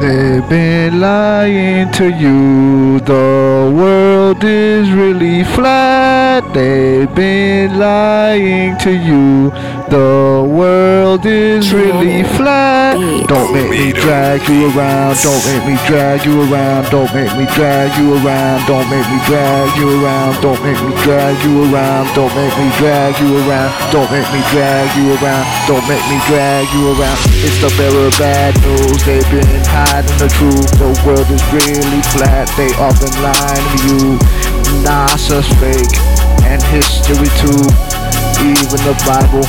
They've been lying to you. The world is really flat. They've been lying to you. The world is really flat. Don't make me drag you around. Don't make me drag you around. Don't make me drag you around. Don't make me drag you around. Don't make me drag you around. Don't make me drag you around. Don't make me drag you around. Don't make me drag you around. It's the bearer of bad news. They've been hiding the truth. The world is really flat. They often lying to you. NASA's fake and history too. Even the Bible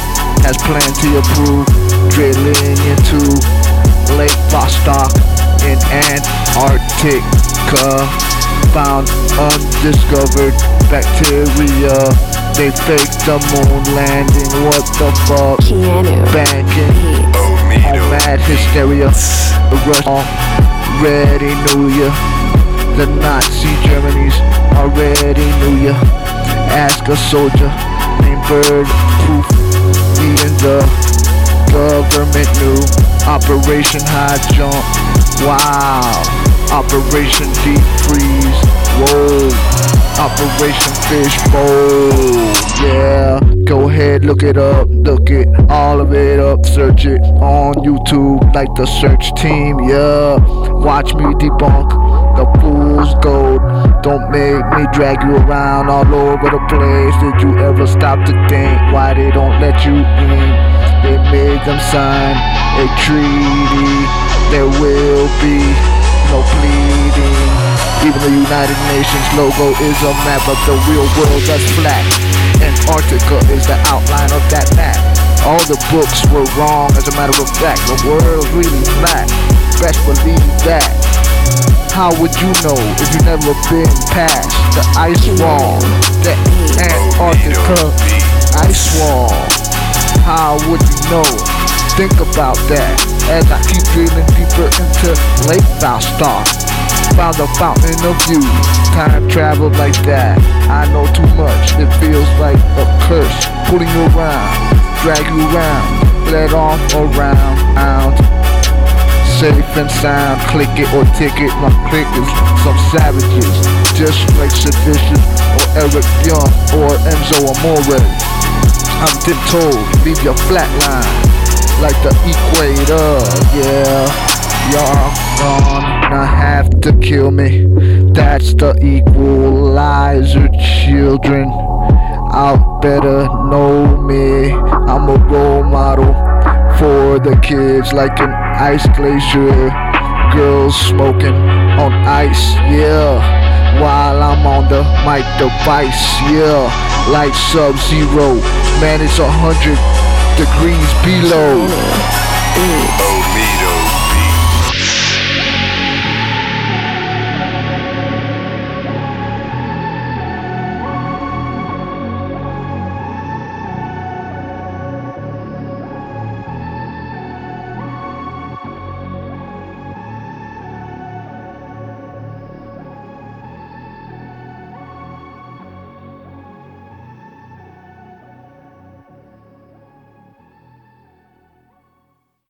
has plenty of proof. Drilling into Lake Vostok in Antarctica. Found undiscovered bacteria. They faked the moon landing. What the fuck? Keanu. Banking mad hysteria. Rush already knew ya. The Nazi Germany's already knew ya. Ask a soldier named Byrd Proof. Even the government knew. Operation High Jump. Wow. Operation Deep Freeze. Whoa. Operation Fishbowl. Yeah. Look it up. Look it all of it up. Search it on YouTube like the search team. Yeah. Watch me debunk the fool's gold. Don't make me drag you around all over the place. Did you ever stop to think why they don't let you in? They made them sign a treaty. There will be no pleading. Even the United Nations logo is a map of the real world that's flat. Antarctica is the outline of that map. All the books were wrong, as a matter of fact. The world's really flat. Best believe that. How would you know if you never been past the ice wall? The Antarctica ice wall. How would you know? Think about that as I keep drilling deeper into Lake Vostok. Found a fountain of youth. Time travel like that. I know too much. It feels like a curse. Pulling you around, drag you around, let off around. Out. Safe and sound, click it or ticket. My click is some savages, just like Sedition or Eric Young or Enzo Amore. I'm tiptoed, leave your flatline like the equator. Yeah, y'all gonna have to kill me. That's the equalizer, children. Out better know me. I'm a role model for the kids, like an ice glacier. Girls smoking on ice, yeah. While I'm on the mic device, yeah. Like Sub Zero, man, it's a hundred degrees below.